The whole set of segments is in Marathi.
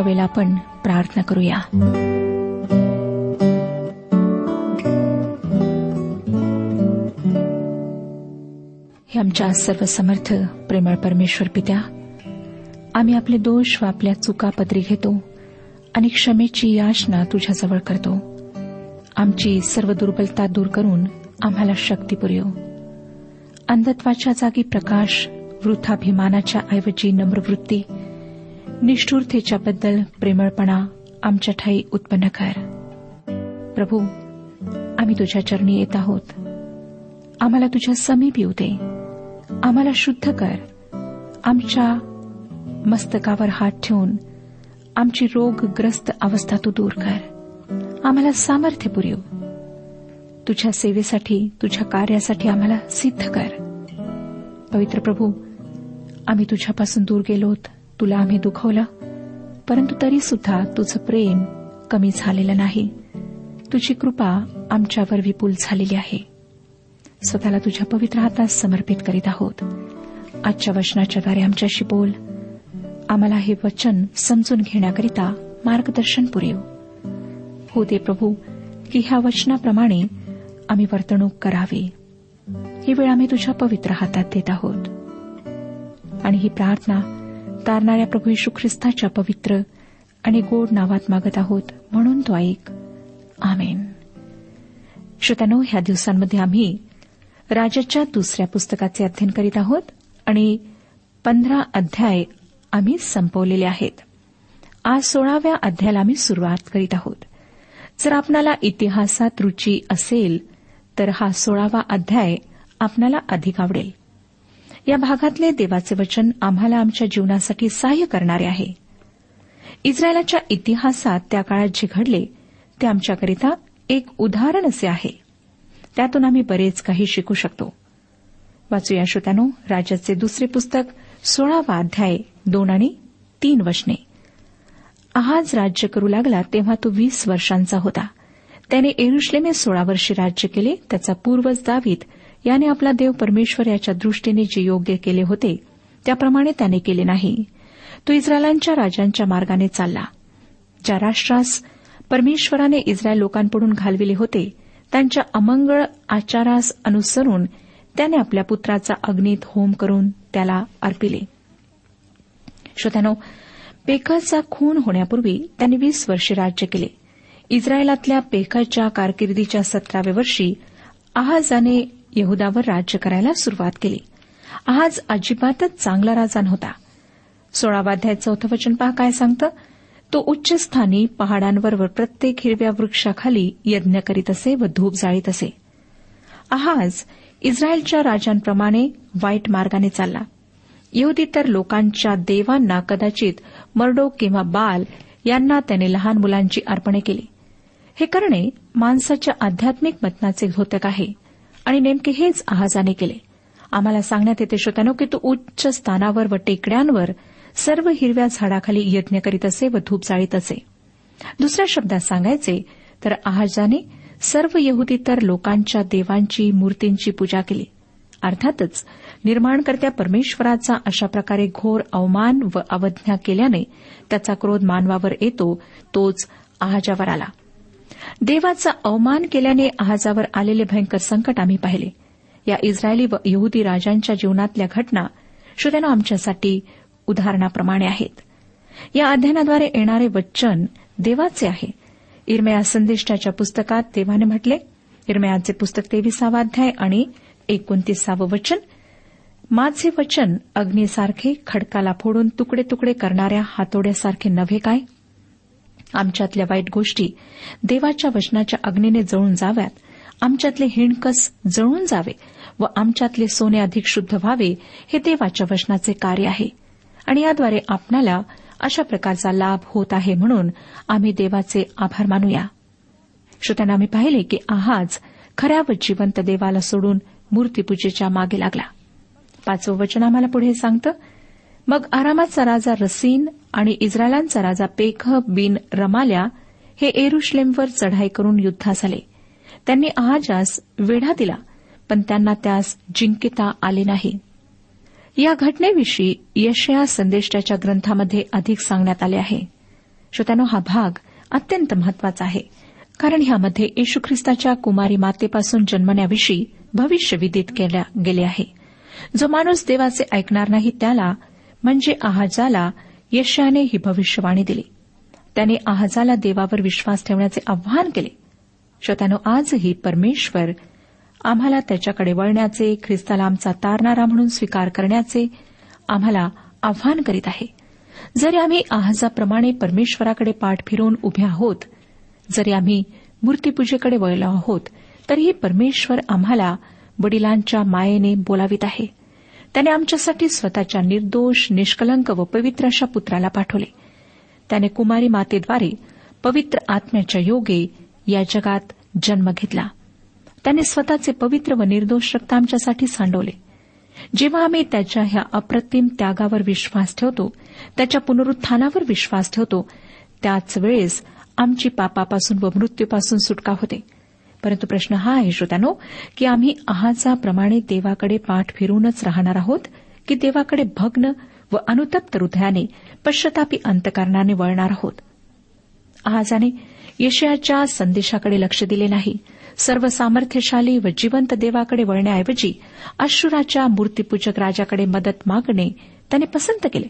ह्यावेळेला आपण प्रार्थना करूया. हे आमच्या सर्व समर्थ प्रेमळ परमेश्वर पित्या आम्ही आपले दोष व आपल्या चुका पदरी घेतो आणि क्षमेची याचना तुझ्याजवळ करतो. आमची सर्व दुर्बलता दूर करून आम्हाला शक्ती पुरव अंधत्वाच्या जागी प्रकाश वृथाभिमानाच्या ऐवजी नम्रवृत्ती निष्ठुरतेच्याबद्दल प्रेमळपणा आमच्या ठाई उत्पन्न कर. प्रभू आम्ही तुझ्या चरणी येत आहोत. आम्हाला तुझ्या समीप येऊ दे. आम्हाला शुद्ध कर. आमच्या मस्तकावर हात ठेवून आमची रोगग्रस्त अवस्था तू दूर कर. आम्हाला सामर्थ्य पुरेव. तुझ्या सेवेसाठी तुझ्या कार्यासाठी आम्हाला सिद्ध कर. पवित्र प्रभू आम्ही तुझ्यापासून दूर गेलोत. तुला आम्ही दुखवलं. परंतु तरी सुद्धा तुझं प्रेम कमी झालेलं नाही. तुझी कृपा आमच्यावर विपुल झालेली आहे. स्वतःला तुझ्या पवित्र हातात समर्पित करीत आहोत. आजच्या वचनाच्याद्वारे आमच्याशी बोल. आम्हाला हे वचन समजून घेण्याकरिता मार्गदर्शन पुरेव. हो दे प्रभू की ह्या वचनाप्रमाणे आम्ही वर्तणूक करावी. ही वेळ आम्ही तुझ्या पवित्र हातात देत आहोत. आणि ही प्रार्थना तारणाऱ्या प्रभू यशू ख्रिस्ताच्या पवित्र आणि गोड नावात मागत आहोत म्हणून तो ऐक. आमेन. श्रोत्यानो ह्या दिवसांमध्ये आम्ही राजाच्या दुसऱ्या पुस्तकाचे अध्ययन करीत आहोत आणि पंधरा अध्याय आम्ही संपवलेले आहेत. आज सोळाव्या अध्यायाला आम्ही सुरुवात करीत आहोत. जर आपणाला इतिहासात रुची असेल तर हा सोळावा अध्याय आपणाला अधिक आवडेल. या भागातले देवाचे वचन आम्हाला आमच्या जीवनासाठी सहाय्य करणारे आहे. इस्रायलाच्या इतिहासात त्या काळात जे घडले ते आमच्याकरिता एक उदाहरण असे आहे. त्यातून आम्ही बरेच काही शिकू शकतो. वाचूया श्रोत्यानो राजाचे दुसरे पुस्तक सोळावा अध्याय दोन आणि तीन वचने. आज राज्य करू लागला तेव्हा तो वीस वर्षांचा होता. त्याने एरुश्लेमे सोळा वर्षे राज्य केले त्याचा पूर्वज दावीत याने आपला देव परमेश्वर याच्या दृष्टीने जे योग्य केले होते त्याप्रमाणे त्याने केले नाही. तो इस्रायलांच्या राजांच्या मार्गाने चालला. ज्या राष्ट्रास परमेश्वराने इस्रायल लोकांकडून घालविले होते त्यांच्या अमंगळ आचारास अनुसरून त्याने आपल्या पुत्राचा अग्नीत होम करून त्याला अर्पिले. श्रोत्यानो पेखाचा खून होण्यापूर्वी त्यांनी वीस वर्षे राज्य केले. इस्रायलातल्या पेखाच्या कारकिर्दीच्या सतराव्या वर्षी आहाजाने यहुदावर राज्य करायला सुरुवात केली. आज अजिबातच चांगला राजा नव्हता. सोळावाध्याय चौथं वचन पहा काय सांगतं? तो उच्चस्थानी पहाडांवर व प्रत्येक हिरव्या वृक्षाखाली यज्ञ करीत असे व धूप जाळीत असे. आहाज इस्रायलच्या राजांप्रमाणे वाईट मार्गाने चालला. यहुदी तर लोकांच्या देवांना कदाचित मर्डो किंवा बाल यांना त्याने लहान मुलांची अर्पणे केली. हे करणे माणसाच्या आध्यात्मिक मतनाचे घोतक आहे. आणि नेमके हेच आहाजाने केले. आम्हाला सांगण्यात येते श्रोत्यानो की तो उच्च स्थानावर व टेकड्यांवर सर्व हिरव्या झाडाखाली यज्ञ करीत असे व धूप जाळीत असे. दुसऱ्या शब्दात सांगायचे तर आहाजाने सर्व यहुदी तर लोकांच्या देवांची मूर्तींची पूजा केली. अर्थातच निर्माणकर्त्या परमेश्वराचा अशा प्रकारे घोर अवमान व अवज्ञा केल्याने त्याचा क्रोध मानवावर येतो तोच आहाजावर आला. देवाचा अवमान केल्याने आहाजावर आलेले भयंकर संकट आम्ही पाहिले. या इस्रायली व यहुदी राजांच्या जीवनातल्या घटना श्रोत्यानं आमच्यासाठी उदाहरणाप्रमाणे आहेत. या अध्ययनाद्वारे येणारे वचन देवाचे आहे. इरमया संदेष्टाच्या पुस्तकात देवाने म्हटले इरमयाचे पुस्तक तेविसावा अध्याय आणि एकोणतीसावं वचन. माझे वचन अग्नीसारखे खडकाला फोडून तुकडे तुकडे करणाऱ्या हातोड्यासारखे नव्हे काय? आमच्यातल्या वाईट गोष्टी देवाच्या वचनाच्या अग्नीने जळून जाव्यात. आमच्यातले हिणकस जळून जावे व आमच्यातले सोने अधिक शुद्ध व्हावे हे देवाच्या वचनाचे कार्य आहे. आणि याद्वारे आपणाला अशा प्रकारचा लाभ होत आहे म्हणून आम्ही देवाचे आभार मानूया. श्रोत्यांना आम्ही पाहिले की आहाज खऱ्या व जिवंत देवाला सोडून मूर्तीपूजेच्या मागे लागला. पाचवं वचन आम्हाला पुढे सांगतं. मग आरामाचा राजा रसीन आणि इस्रायलांचा राजा पेख बिन रमाल्या हे एरुश्लेमवर चढाई करून युद्धास आले. त्यांनी आहाजास वेढा दिला पण त्यांना त्यास जिंकिता आले नाही. या घटनेविषयी यशया संदेष्टाच्या ग्रंथामध्ये अधिक सांगण्यात आले आहे. श्रोत्यानो हा भाग अत्यंत महत्त्वाचा आहे कारण ह्यामध्ये येशू ख्रिस्ताच्या कुमारी मातेपासून जन्मण्याविषयी भविष्य विदित केल्या गेले आहे. जो माणूस देवाचे ऐकणार नाही त्याला म्हणजे आहाजाला यशाने ही भविष्यवाणी दिली. त्याने आहाजाला देवावर विश्वास ठेवण्याचे आव्हान केले. श्रोत्यानो आजही परमेश्वर आम्हाला त्याच्याकडे वळण्याचे ख्रिस्ताला आमचा तारणारा म्हणून स्वीकार करण्याचे आम्हाला आव्हान करीत आहे. जरी आम्ही आहाजाप्रमाणे परमेश्वराकडे पाठ फिरून उभे आहोत जरी आम्ही मूर्तीपूजेकडे वळलो आहोत तरीही परमेश्वर आम्हाला वडिलांच्या मायेने बोलावित आहे. त्याने आमच्यासाठी स्वतःच्या निर्दोष निष्कलंक व पवित्र अशा पुत्राला पाठवले. त्याने कुमारी मातेद्वारे पवित्र आत्म्याच्या योगे या जगात जन्म घेतला. त्याने स्वतःचे पवित्र व निर्दोष रक्त आमच्यासाठी सांडवले. जेव्हा आम्ही त्याच्या ह्या अप्रतिम त्यागावर विश्वास ठेवतो त्याच्या पुनरुत्थानावर विश्वास ठेवतो त्याच वेळेस आमची पापापासून व मृत्यूपासून सुटका होते. परंतु प्रश्न हा आहे श्रोत्यानो की आम्ही आहाजाप्रमाणे देवाकडे पाठ फिरूनच राहणार आहोत की देवाकडे भग्न व अनुतप्त हृदयाने पश्चतापी अंतकरणाने वळणार आहोत? आहाजाने यशयाच्या संदेशाकडे लक्ष दिले नाही. सर्व सामर्थ्यशाली व जिवंत देवाकडे वळण्याऐवजी अश्रुराच्या मूर्तीपूजक राजाकडे मदत मागणे त्याने पसंत केले.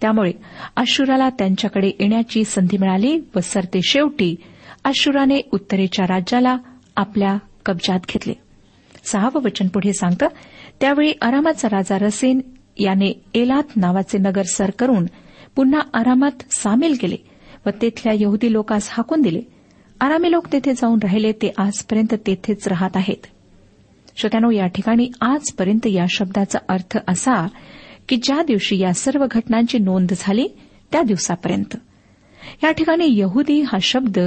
त्यामुळे अश्रुराला त्यांच्याकडे येण्याची संधी मिळाली व सरते शेवटी अश्रुराने उत्तरेच्या राज्याला आपल्या कब्जात घेतले. सहावं वचन पुढे सांगतं त्यावेळी आरामाचा राजा रसेन याने एलात नावाचे नगर सर करून पुन्हा आरामात सामील केले व तेथल्या यहुदी लोकांस हाकून दिले. आरामी लोक तेथे जाऊन राहिले ते आजपर्यंत तेथेच राहत आहेत. श्रोत्यानो या ठिकाणी आजपर्यंत या शब्दाचा अर्थ असा की ज्या दिवशी या सर्व घटनांची नोंद झाली त्या दिवसापर्यंत. या ठिकाणी यहुदी हा शब्द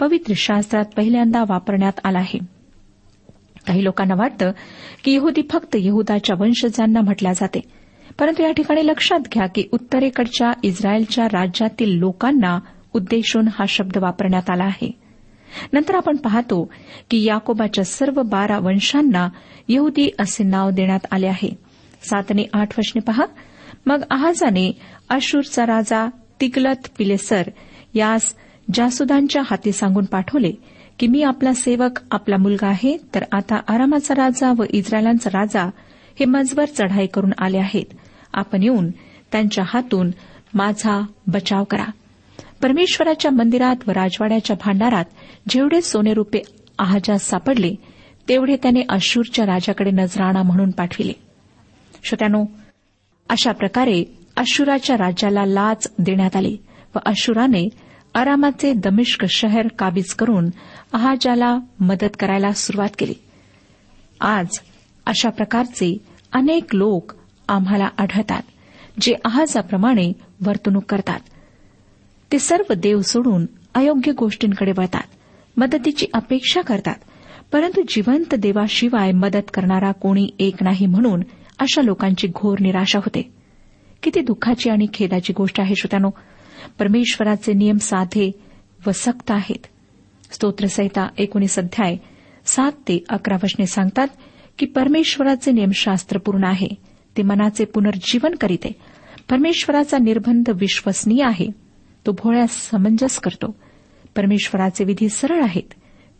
पवित्र शास्त्रात पहिल्यांदा वापरण्यात आला आहे. काही लोकांना वाटतं की यहुदी फक्त यहुदाच्या वंशजांना म्हटल्या जाते. परंतु या ठिकाणी लक्षात घ्या की उत्तरेकडच्या इस्रायलच्या राज्यातील लोकांना उद्देशून हा शब्द वापरण्यात आला आहे. नंतर आपण पाहतो की याकोबाच्या सर्व बारा वंशांना यहुदी असे नाव देण्यात आले आहे. सात आणि आठ वचने पहा. मग आहाजाने अशूरचा राजा तिगलत पिलेसर यास जासुदांच्या हाती सांगून पाठवले की मी आपला सेवक आपला मुलगा आहे तर आता आरामाचा राजा व इस्रायलांचा राजा हे मजवर चढाई करून आले आहेत. आपण येऊन त्यांच्या हातून माझा बचाव करा. परमेश्वराच्या मंदिरात व राजवाड्याच्या भांडारात जेवढे सोने रुपये आहाजास सापडले तेवढे त्याने अशूरच्या राजाकडे नजराणा म्हणून पाठविले. श्रोत्यानो अशा प्रकारे अशुराच्या राज्याला लाच देण्यात आली व अशुराने आरामाचे दमिश्क शहर काबीज करून अहाजाला मदत करायला सुरुवात केली. आज अशा प्रकारचे अनेक लोक आम्हाला आढळतात जे आहाजाप्रमाणे वर्तणूक करतात. ते सर्व देव सोडून अयोग्य गोष्टींकडे वळतात मदतीची अपेक्षा करतात परंतु जिवंत देवाशिवाय मदत करणारा कोणी एक नाही म्हणून अशा लोकांची घोर निराशा होते. किती दुःखाची आणि खेदाची गोष्ट आहे श्रोत्यानो. परमेश्वराचे नियम साधे व सक्त आहेत. स्तोत्रसहिता एकोणीस अध्याय सात ते अकरा वचने सांगतात की परमेश्वराचे नियमशास्त्र पूर्ण आहे. ते मनाचे पुनर्जीवन करीते. परमेश्वराचा निर्बंध विश्वसनीय आहे. तो भोळ्यास समंजस करतो. परमेश्वराचे विधी सरळ आहेत.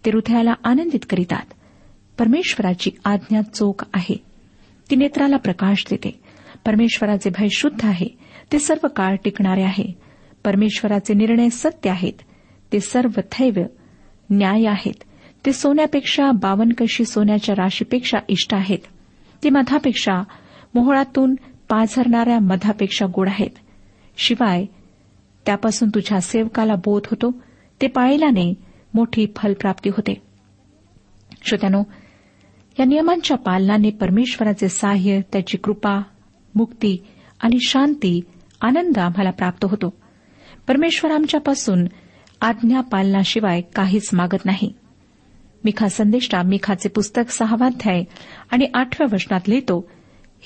ते हृदयाला आनंदित करीतात. परमेश्वराची आज्ञा चोख आहे. ती नेत्राला प्रकाश देते. परमेश्वराचे भय शुद्ध आहे ते सर्व काळ टिकणारे आहे. परमेश्वराचे निर्णय सत्य आहेत ते सर्व थैव न्याय आहेत. ते सोन्यापेक्षा बावनकशी सोन्याच्या राशीपेक्षा इष्ट आहेत. ते मधापेक्षा मोहळातून पाझरणाऱ्या मधापेक्षा गोड आहेत. शिवाय त्यापासून तुझ्या सेवकाला बोध होतो ते पाळल्याने मोठी फलप्राप्ती होते. श्रोत्यानो या नियमांच्या पालनाने परमेश्वराचे साह्य त्याची कृपा मुक्ती आणि शांती आनंद आम्हाला प्राप्त होतो. परमेश्वर आमच्यापासून आज्ञा पालनाशिवाय काहीच मागत नाही. मिखा संदेष्टा मिखाचे पुस्तक सहावाध्याय आणि आठव्या वचनात लिहितो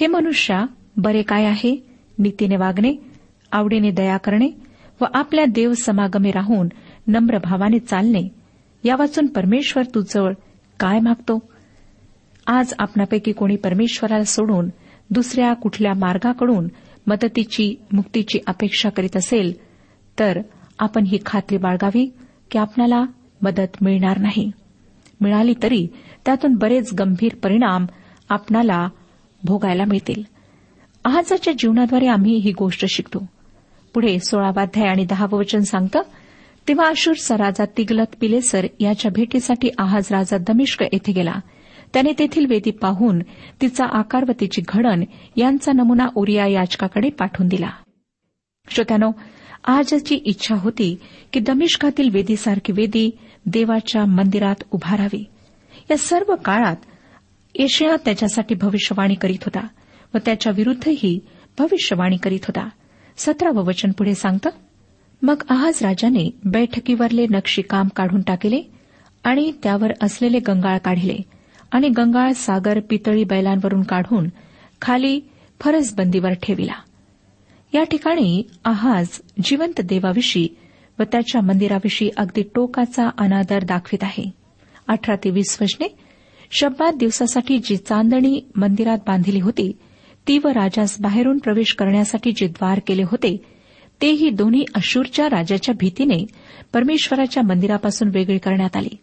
हे मनुष्या बरे काय आहे? नीतीने वागणे आवडीने दया करणे व आपल्या देव समागमे राहून नम्र भावाने चालणे या वाचून परमेश्वर तुझवळ काय मागतो? आज आपणापैकी कोणी परमेश्वराला सोडून दुसऱ्या कुठल्या मार्गाकडून मदतीची मुक्तीची अपेक्षा करीत असेल तर आपण ही खात्री बाळगावी की आपल्याला मदत मिळणार नाही. मिळाली तरी त्यातून बरेच गंभीर परिणाम आपणाला भोगायला मिळतील. आजच्या जीवनाद्वारे आम्ही ही गोष्ट शिकतो. पुढे सोळावाध्याय आणि दहावं वचन सांगतं तेव्हा अशूरचा राजा तिगलत पिलेसर याच्या भेटीसाठी आहाज राजा दमिष्क येथे गेला. त्याने तेथील वेदी पाहून तिचा आकार व तिची घडण यांचा नमुना ओरिया याचकाकडे पाठवून दिला. श्रोत्यानो आजची इच्छा होती की दमिष्कातील वेदीसारखी वेदी देवाच्या मंदिरात उभारावी. या सर्व काळात एशिया त्याच्यासाठी भविष्यवाणी करीत होता व त्याच्या विरुद्धही भविष्यवाणी करीत होता. सतरावं वचन पुढे सांगतं मग आहाज राजाने बैठकीवरले नक्षीकाम काढून टाकले आणि त्यावर असलेले गंगाळ काढले. आणि गंगाळ सागर पितळी बैलांवरून काढून खाली फरसबंदीवर ठेविला. या ठिकाणी आहाज जिवंत देवाविषयी व त्याच्या मंदिराविषयी अगदी टोकाचा अनादर दाखवित आहे. अठरा ते वीस वचने शब्दात दिवसासाठी जी चांदणी मंदिरात बांधली होती ती व राजास बाहेरून प्रवेश करण्यासाठी जे द्वार केले होते तेही दोन्ही अशूरच्या राजाच्या भीतीने परमेश्वराच्या मंदिरापासून वेगळी करण्यात आली.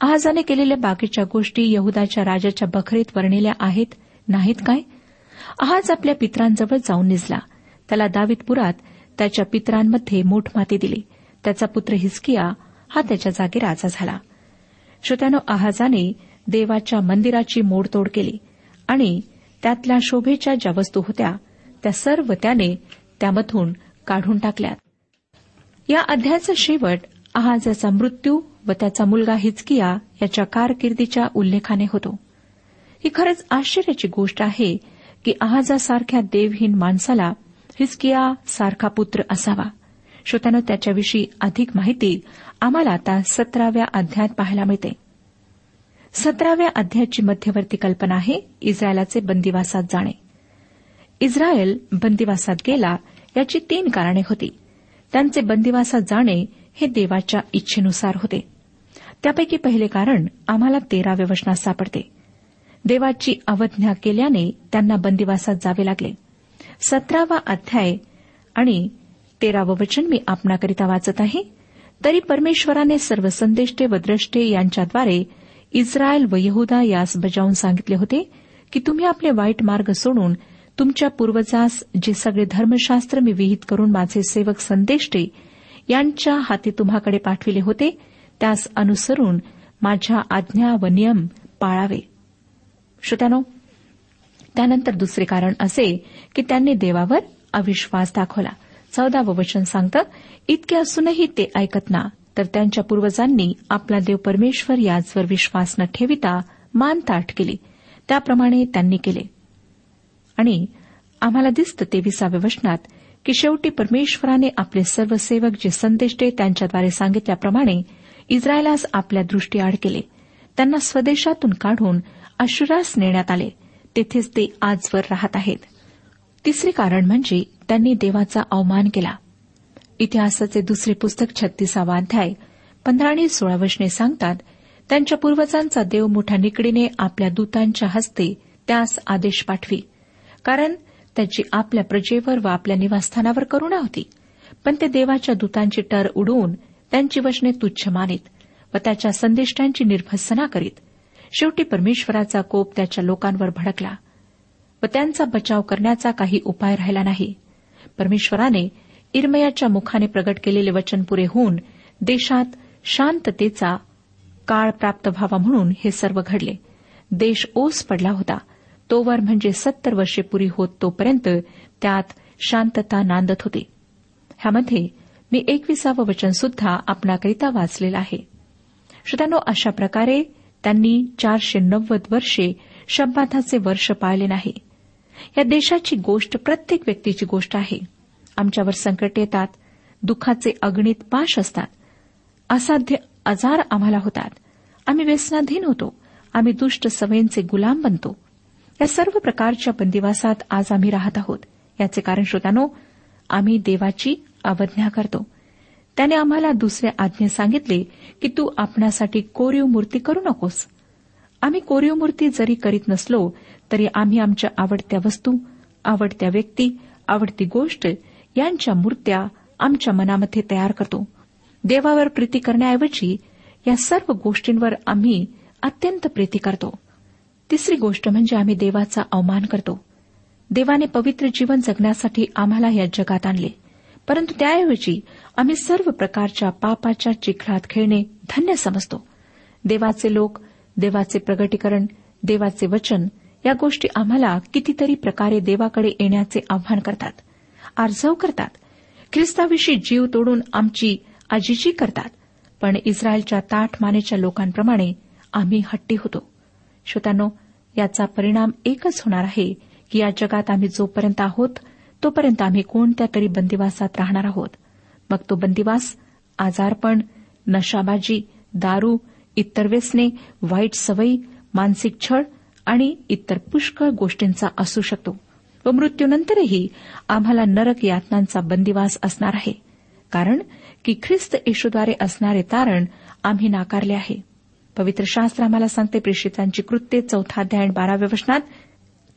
आहाजाने केलेल्या बाकीच्या गोष्टी यहुदाच्या राजाच्या बखरीत वर्णिल्या आहेत नाहीत काय? आहाज आपल्या पित्रांजवळ जाऊन निजला. त्याला दावीदपुरात त्याच्या पित्रांमध्ये मोठमाती दिली. त्याचा पुत्र हिस्किया हा त्याच्या जागी राजा झाला. श्रोत्यानो आहाजाने देवाच्या मंदिराची मोडतोड केली आणि त्यातल्या शोभेच्या ज्या वस्तू होत्या त्या सर्व त्याने त्यामधून काढून टाकल्यात. या अध्यायाचा शेवट आहाजाचा मृत्यू व त्याचा मुलगा हिचकिया याच्या कारकिर्दीच्या उल्लेखाने होतो. ही खरंच आश्चर्याची गोष्ट आहे की आहाजासारख्या देवहीन माणसाला हिचकिया सारखा पुत्र असावा. श्रोत्यानं त्याच्याविषयी अधिक माहिती आम्हाला आता सतराव्या अध्यायात पाहायला मिळते. सतराव्या अध्यायाची मध्यवर्ती कल्पना आहे इस्रायलाचे बंदिवासात जाणे. इस्रायल बंदिवासात गेला याची तीन कारणे होती. त्यांचे बंदिवासात जाणे हे देवाच्या इच्छेनुसार होते. त्यापैकी पहिले कारण आम्हाला तेराव्या वचनात सापडते. देवाची अवज्ञा केल्याने त्यांना बंदिवासात जावे लागले. सतरावा अध्याय आणि तेरावं वचन मी आपणाकरिता वाचत आहे. तरी परमेश्वराने सर्व संदेष्टे व द्रष्टे यांच्याद्वारे इस्रायल व यहुदा यास बजावून सांगितले होते की तुम्ही आपले वाईट मार्ग सोडून तुमच्या पूर्वजास जे सगळे धर्मशास्त्र मी विहित करून माझे सेवक संदेष्टे यांच्या हाती तुम्हाकडे पाठविले होते त्यास अनुसरून माझ्या आज्ञा व नियम पाळावे. श्रोत्यानो त्यानंतर दुसरे कारण असे की त्यांनी देवावर अविश्वास दाखवला. चौदावं वचन सांगतं इतके असूनही ते ऐकत ना तर त्यांच्या पूर्वजांनी आपला देव परमेश्वर याचवर विश्वास न ठेविता मानताठ केली. त्याप्रमाणे त्यांनी केले. आणि आम्हाला दिसतं तेविसाव्या वचनात की शेवटी परमेश्वराने आपले सर्व सेवक जे संदेष्टे त्यांच्याद्वारे सांगितल्याप्रमाणे इस्रायलास आपल्या दृष्टीआड केले. त्यांना स्वदेशातून काढून अशुरास नेण्यात आले. तेथेच ते आजवर राहत आहेत. तिसरे कारण म्हणजे त्यांनी देवाचा अवमान केला. इतिहासाचे दुसरे पुस्तक छत्तीसावा अध्याय पंधरा आणि सोळा वशने सांगतात त्यांच्या पूर्वजांचा देव मोठ्या निकडीने आपल्या दूतांच्या हस्ते त्यास आदेश पाठवी. कारण त्याची आपल्या प्रजेवर व आपल्या निवासस्थानावर करुणा होती. पण ते देवाच्या दूतांची टर उडवून त्यांची वचने तुच्छ मानित व त्याच्या संदिष्टांची निर्भसना करीत. शेवटी परमेश्वराचा कोप त्याच्या लोकांवर भडकला व त्यांचा बचाव करण्याचा काही उपाय राहिला नाही. परमेश्वराने इरमयाच्या मुखाने प्रगट केलेले वचन पुरे होऊन देशात शांततेचा काळ प्राप्त व्हावा म्हणून हे सर्व घडले. देश ओस पडला होता. तोवर म्हणजे सत्तर वर्षे पुरी होत तोपर्यंत त्यात शांतता नांदत होती. ह्यामध्ये मी एकविसावं वचन सुद्धा आपणाकरिता वाचलेलं आहे. श्रोत्यानो अशा प्रकारे त्यांनी चारशे नव्वद वर्षे शब्बाथाचे वर्ष पाळले नाही. या देशाची गोष्ट प्रत्येक व्यक्तीची गोष्ट आहे. आमच्यावर संकट येतात दुःखाचे अगणित पाश असतात असाध्य आजार आम्हाला होतात. आम्ही व्यसनाधीन होतो आम्ही दुष्ट सवयींचे गुलाम बनतो. या सर्व प्रकारच्या बंदिवासात आज आम्ही राहत आहोत. याचे कारण श्रोत्यानो आम्ही देवाची अवज्ञा करतो. त्याने आम्हाला दुसऱ्या आज्ञे सांगितले की तू आपणासाठी कोरीव मूर्ती करू नकोस. आम्ही कोरीव मूर्ती जरी करीत नसलो तरी आम्ही आमच्या आवडत्या वस्तू आवडत्या व्यक्ती आवडती गोष्ट यांच्या मूर्त्या आमच्या मनामध्ये तयार करतो. देवावर प्रीती करण्याऐवजी या सर्व गोष्टींवर आम्ही अत्यंत प्रीती करतो. तिसरी गोष्ट म्हणजे आम्ही देवाचा अवमान करतो. देवाने पवित्र जीवन जगण्यासाठी आम्हाला या जगात आणले. परंतु त्याऐवजी आम्ही सर्व प्रकारच्या पापाच्या चिखलात खेळणे धन्य समजतो. देवाचे लोक देवाचे प्रगटीकरण देवाचे वचन या गोष्टी आम्हाला कितीतरी प्रकारे देवाकडे येण्याचे आव्हान करतात. आर्जव करतात. ख्रिस्ताविषयी जीव तोडून आमची आजीजी करतात. पण इस्रायलच्या ताठ मानेच्या लोकांप्रमाणे आम्ही हट्टी होतो. श्रोत्यानो याचा परिणाम एकच होणार आहे की या जगात आम्ही जोपर्यंत आहोत तोपर्यंत आम्ही कोणत्या तरी बंदिवासात राहणार आहोत? मग तो बंदिवास आजारपण नशाबाजी दारू इतर व्यसने वाईट सवयी मानसिक छळ आणि इतर पुष्कळ गोष्टींचा असू शकतो व मृत्यूनंतरही आम्हाला नरक यातनांचा बंदिवास असणार आहे. कारण की ख्रिस्त येशूद्वारे असणारे तारण आम्ही नाकारले आहे. पवित्र शास्त्र आम्हाला सांगते प्रेषितांची कृत्ये चौथा अध्याय बाराव्या वचनात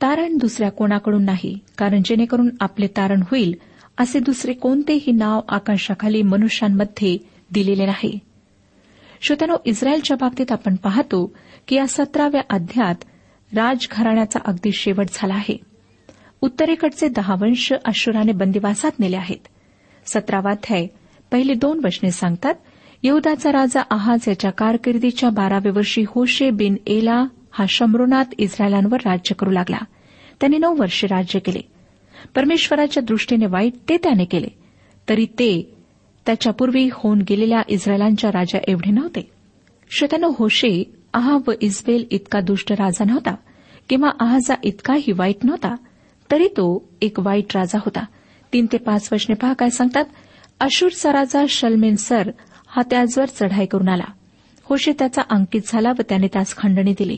तारण दुसऱ्या कोणाकडून नाही कारण जेणेकरून आपले तारण होईल असे दुसरे कोणतेही नाव आकाशाखाली मनुष्यांमध्ये दिलेले नाही. श्रोत्यानो इस्रायलच्या बाबतीत आपण पाहतो की या सतराव्या अध्यात राजघराण्याचा अगदी शेवट झाला आहे. उत्तरेकडचे दहा वंश अश्राने बंदिवासात नेले आहेत. सतरावाध्याय पहिले दोन वचने सांगतात यहदाचा राजा आहाज याच्या कारकिर्दीच्या बाराव्या वर्षी होशे बिन एला हा शंभरोनात इस्रायलांवर राज्य करू लागला. त्याने नऊ वर्षे राज्य केले. परमेश्वराच्या दृष्टीने वाईट ते त्याने केले. तरी ते त्याच्यापूर्वी होऊन गेलेल्या इस्रायलांच्या राजा एवढे नव्हते. श्रोत्यानो होशे आहा व इस्बेल इतका दुष्ट राजा नव्हता. किंवा आहाजा इतकाही वाईट नव्हता तरी तो एक वाईट राजा होता. तीन ते पाच वर्षने पहा काय सांगतात. अशूरचा राजा शलमेन सर हा त्याचवर चढाई करून आला. होशे त्याचा अंकित झाला व त्याने त्यास खंडणी दिली.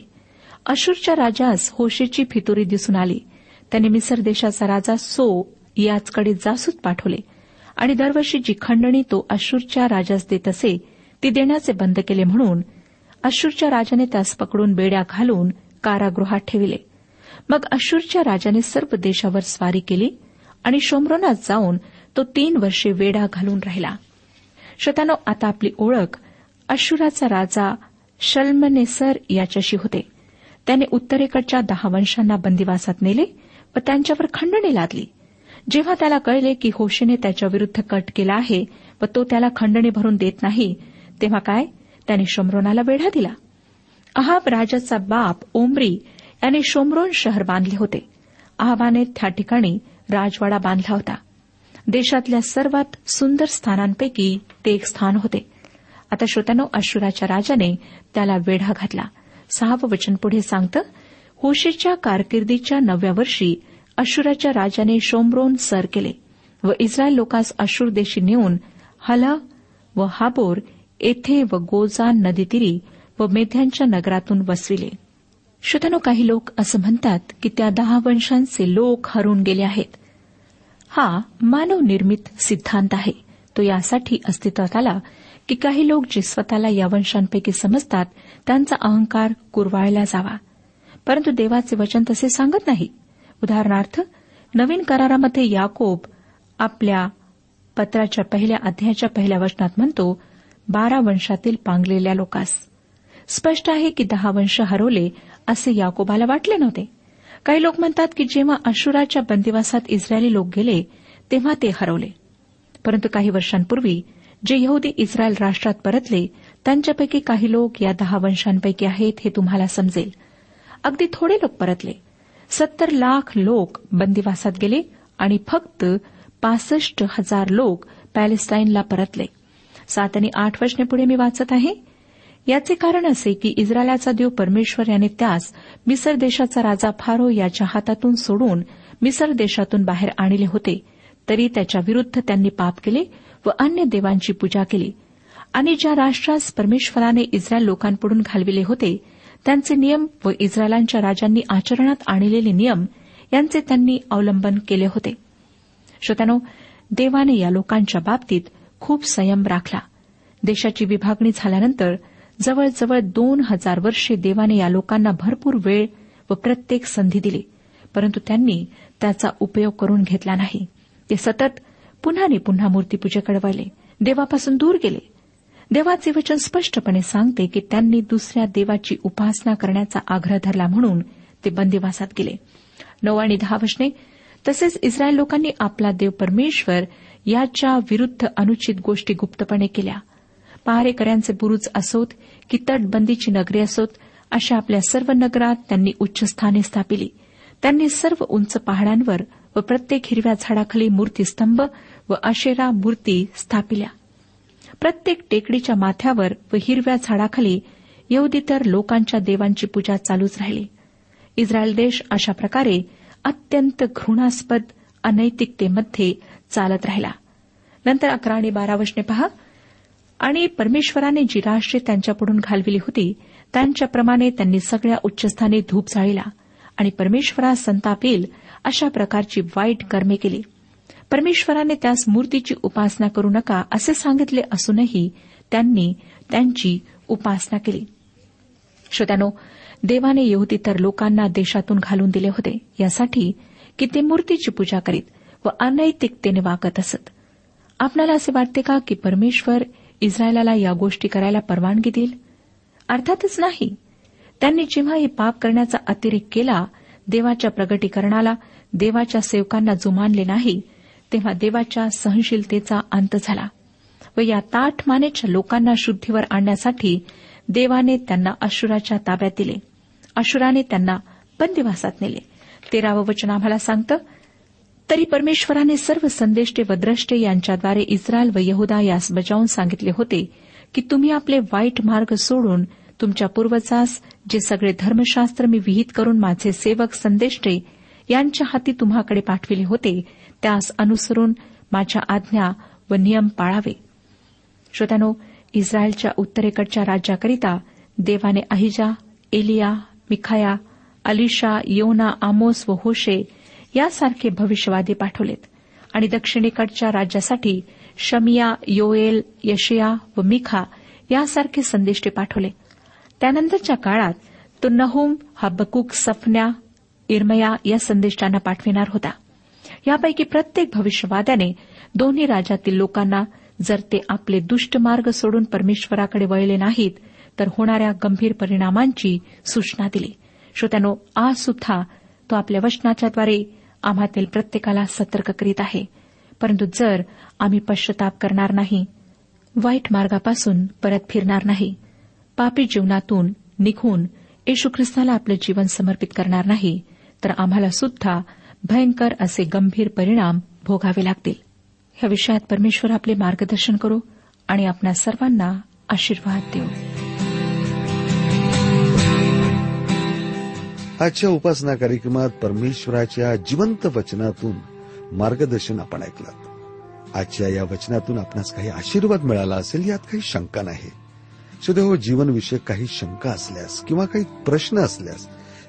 अशूरच्या राजास होशेची फितुरी दिसून आली. त्याने मिसर देशाचा राजा सो याचकडे जासूद पाठवले. आणि दरवर्षी जी खंडणी तो अशूरच्या राजास देत असे ती देण्याचे बंद केले म्हणून अशूरच्या राजाने त्यास पकडून बेड्या घालून कारागृहात ठेविले. मग अशूरच्या राजाने सर्व देशावर स्वारी केली आणि शोमरोनात जाऊन तो तीन वर्षे वेडा घालून राहिला. श्रोतानो आता आपली ओळख अशुराचा राजा शल्मनेसर याच्याशी होते. त्याने उत्तरेकडच्या दहा वंशांना बंदिवासात नेले व त्यांच्यावर खंडणी लादली. जेव्हा त्याला कळले की होशेने त्याच्याविरुद्ध कट केला आहे व तो त्याला खंडणी भरून देत नाही तेव्हा काय? त्याने शोमरोनाला वेढा दिला. अहाब राजाचा बाप ओमरी याने शोमरोन शहर बांधले होते. अहाबाने त्या ठिकाणी राजवाडा बांधला होता. देशातल्या सर्वात सुंदर स्थानांपैकी ते एक स्थान होते. आता श्रोत्यानो अश्वराच्या राजाने त्याला वेढा घातला. सहावं वचन पुढे सांगतं होशेच्या कारकिर्दीच्या नवव्या वर्षी अशुराच्या राजाने शोमरोन सर केले व इस्रायल लोकांस अशूर देशी नेऊन हला व हाबोर येथे व गोजान नदीतीरी व मेध्यांच्या नगरातून वसविले. श्रोतनो काही लोक असं म्हणतात की त्या दहा वंशांचे लोक हरून गेले आहेत. हा मानवनिर्मित सिद्धांत आहे. तो यासाठी अस्तित्वात आला की काही लोक जे स्वतःला या वंशांपैकी समजतात त्यांचा अहंकार कुरवाळला जावा. परंतु देवाचे वचन तसे सांगत नाही. उदाहरणार्थ नवीन करारामध्ये याकोब आपल्या पत्राच्या पहिल्या अध्यायाच्या पहिल्या वचनात म्हणतो बारा वंशातील पांगलेल्या लोकास. स्पष्ट आहे की दहा वंश हरवले असे याकोबाला वाटले नव्हते. काही लोक म्हणतात की जेव्हा अशुराच्या बंदिवासात इस्रायली लोक गेले तेव्हा ते हरवले. परंतु काही वर्षांपूर्वी जे यहुदी इस्रायल राष्ट्रात परतले त्यांच्यापैकी काही लोक या दहा वंशांपैकी आहेत हे तुम्हाला समजेल. अगदी थोडे लोक परतले. सत्तर लाख लोक बंदिवासात गेले आणि फक्त पासष्ट हजार लोक पॅलेस्टाईनला परतले. सात आणि आठ वर्षने पुढे मी वाचत आहे. याचे कारण असे की इस्रायलाचा देव परमेश्वर याने त्यास मिसर देशाचा राजा फारो याच्या हातातून सोडून मिसर देशातून बाहेर आणले होते. तरी त्याच्या विरुद्ध त्यांनी पाप केले व अन्य देवांची पूजा केली. आणि ज्या राष्ट्रास परमेश्वराने इस्रायल लोकांपुढून घालविले होते त्यांचे नियम व इस्रायलांच्या राजांनी आचरणात आणलेले नियम यांचे त्यांनी अवलंबन केले होते. श्रोत्यानो देवाने या लोकांच्या बाबतीत खूप संयम राखला. देशाची विभागणी झाल्यानंतर जवळजवळ दोन हजार वर्षे देवाने या लोकांना भरपूर वेळ व प्रत्येक संधी दिली परंतु त्यांनी त्याचा उपयोग करून घेतला नाही. ते सतत पुन्हा पुन्हा मूर्तीपूजेकडे वळले देवापासून दूर गेले. देवाचे वचन स्पष्टपणे सांगते की त्यांनी दुसऱ्या देवाची उपासना करण्याचा आग्रह धरला म्हणून ते बंदिवासात गेले. नऊ आणि दहा वचने तसेच इस्रायल लोकांनी आपला देव परमेश्वर याच्या विरुद्ध अनुचित गोष्टी गुप्तपणे केल्या. पहारेकऱ्यांचे बुरुज असोत की तटबंदीची नगरी असोत अशा आपल्या सर्व नगरात त्यांनी उच्चस्थाने स्थापिली. त्यांनी सर्व उंच पहाडांवर व प्रत्येक हिरव्या झाडाखाली मूर्तीस्तंभ व अशेरा मूर्ती स्थापिल्या. प्रत्येक टेकडीच्या माथ्यावर व हिरव्या झाडाखाली येऊदी तर लोकांच्या देवांची पूजा चालूच राहिली. इस्रायल देश अशा प्रकारे अत्यंत घृणास्पद अनैतिकतेमध्ये चालत राहिला. नंतर अकरा आणि बारा वशने पहा. आणि परमेश्वराने जी राष्ट्रे त्यांच्यापुढून घालविली होती त्यांच्याप्रमाणे त्यांनी सगळ्या उच्चस्थानी धूप जाळीला आणि परमेश्वरास संताप येईल अशा प्रकारची वाईट कर्मे केली. परमेश्वराने त्यास मूर्तीची उपासना करू नका असे सांगितले असूनही त्यांनी त्यांची उपासना केली. श्रोत्यानो देवाने यहुदी तर लोकांना देशातून घालून दिले होते. यासाठी की ते मूर्तीची पूजा करीत व अनैतिकतेने वागत असत. आपल्याला असे वाटते का की परमेश्वर इस्रायलाला या गोष्टी करायला परवानगी देईल? अर्थातच नाही. त्यांनी जेव्हा हे पाप करण्याचा अतिरेक केला देवाच्या प्रगटीकरणाला देवाच्या सेवकांना जुमानले नाही तेव्हा देवाच्या सहनशीलतेचा अंत झाला व या ताठ मानेच्या लोकांना शुद्धीवर आणण्यासाठी देवाने त्यांना अशुराच्या ताब्यात दिले. अशुराने त्यांना बंदिवासात नेले. तेरावं वचन आम्हाला सांगतं तरी परमेश्वराने सर्व संदेष्टे व द्रष्टे यांच्याद्वारे इस्रायल व यहुदा यास बजावून सांगितले होते की तुम्ही आपले वाईट मार्ग सोडून तुमच्या पूर्वजास जे सगळे धर्मशास्त्र मी विहित करून माझे सेवक संदेष्टे यांच्या हाती तुम्हाकडे पाठविले होते त्यास अनुसरून माझ्या आज्ञा व नियम पाळावे. श्रोत्यानो इस्रायलच्या उत्तरेकडच्या राज्याकरिता देवाने अहिजा एलिया मिखाया अलिशा योना आमोस व होशे यासारखे भविष्यवादी पाठवलेत आणि दक्षिणेकडच्या राज्यासाठी शमिया योएल यशया व मिखा यासारखे संदेष्टे पाठवले. त्यानंतरच्या काळात तो नहुम हा बकुक सफन्या इरमया या संदेष्टांना पाठविणार होता. यापैकी प्रत्येक भविष्यवाद्याने दोन्ही राज्यातील लोकांना जर ते आपले दुष्ट मार्ग सोडून परमेश्वराकडे वळले नाहीत तर होणाऱ्या गंभीर परिणामांची सूचना दिली. श्रोत्यानो आज सुद्धा तो आपल्या वचनाच्याद्वारे आम्हातील प्रत्येकाला सतर्क करीत आहे. परंतु जर आम्ही पश्चाताप करणार नाही वाईट मार्गापासून परत फिरणार नाही पापी जीवनातून निघून येशू ख्रिस्ताला आपलं जीवन समर्पित करणार नाही तर आम्हाला सुद्धा भयंकर असे गंभीर परिणाम भोगावे लागतील. या विषयात परमेश्वर आपले मार्गदर्शन करू आणि आपल्या सर्वांना आशीर्वाद देऊ. आजच्या उपासना कार्यक्रमात परमेश्वराच्या जिवंत वचनातून मार्गदर्शन आपण ऐकलं. आजच्या या वचनातून आपणास काही आशीर्वाद मिळाला असेल यात काही शंका नाही. सुदैव हो, जीवनविषयक काही शंका असल्यास किंवा काही प्रश्न असल्यास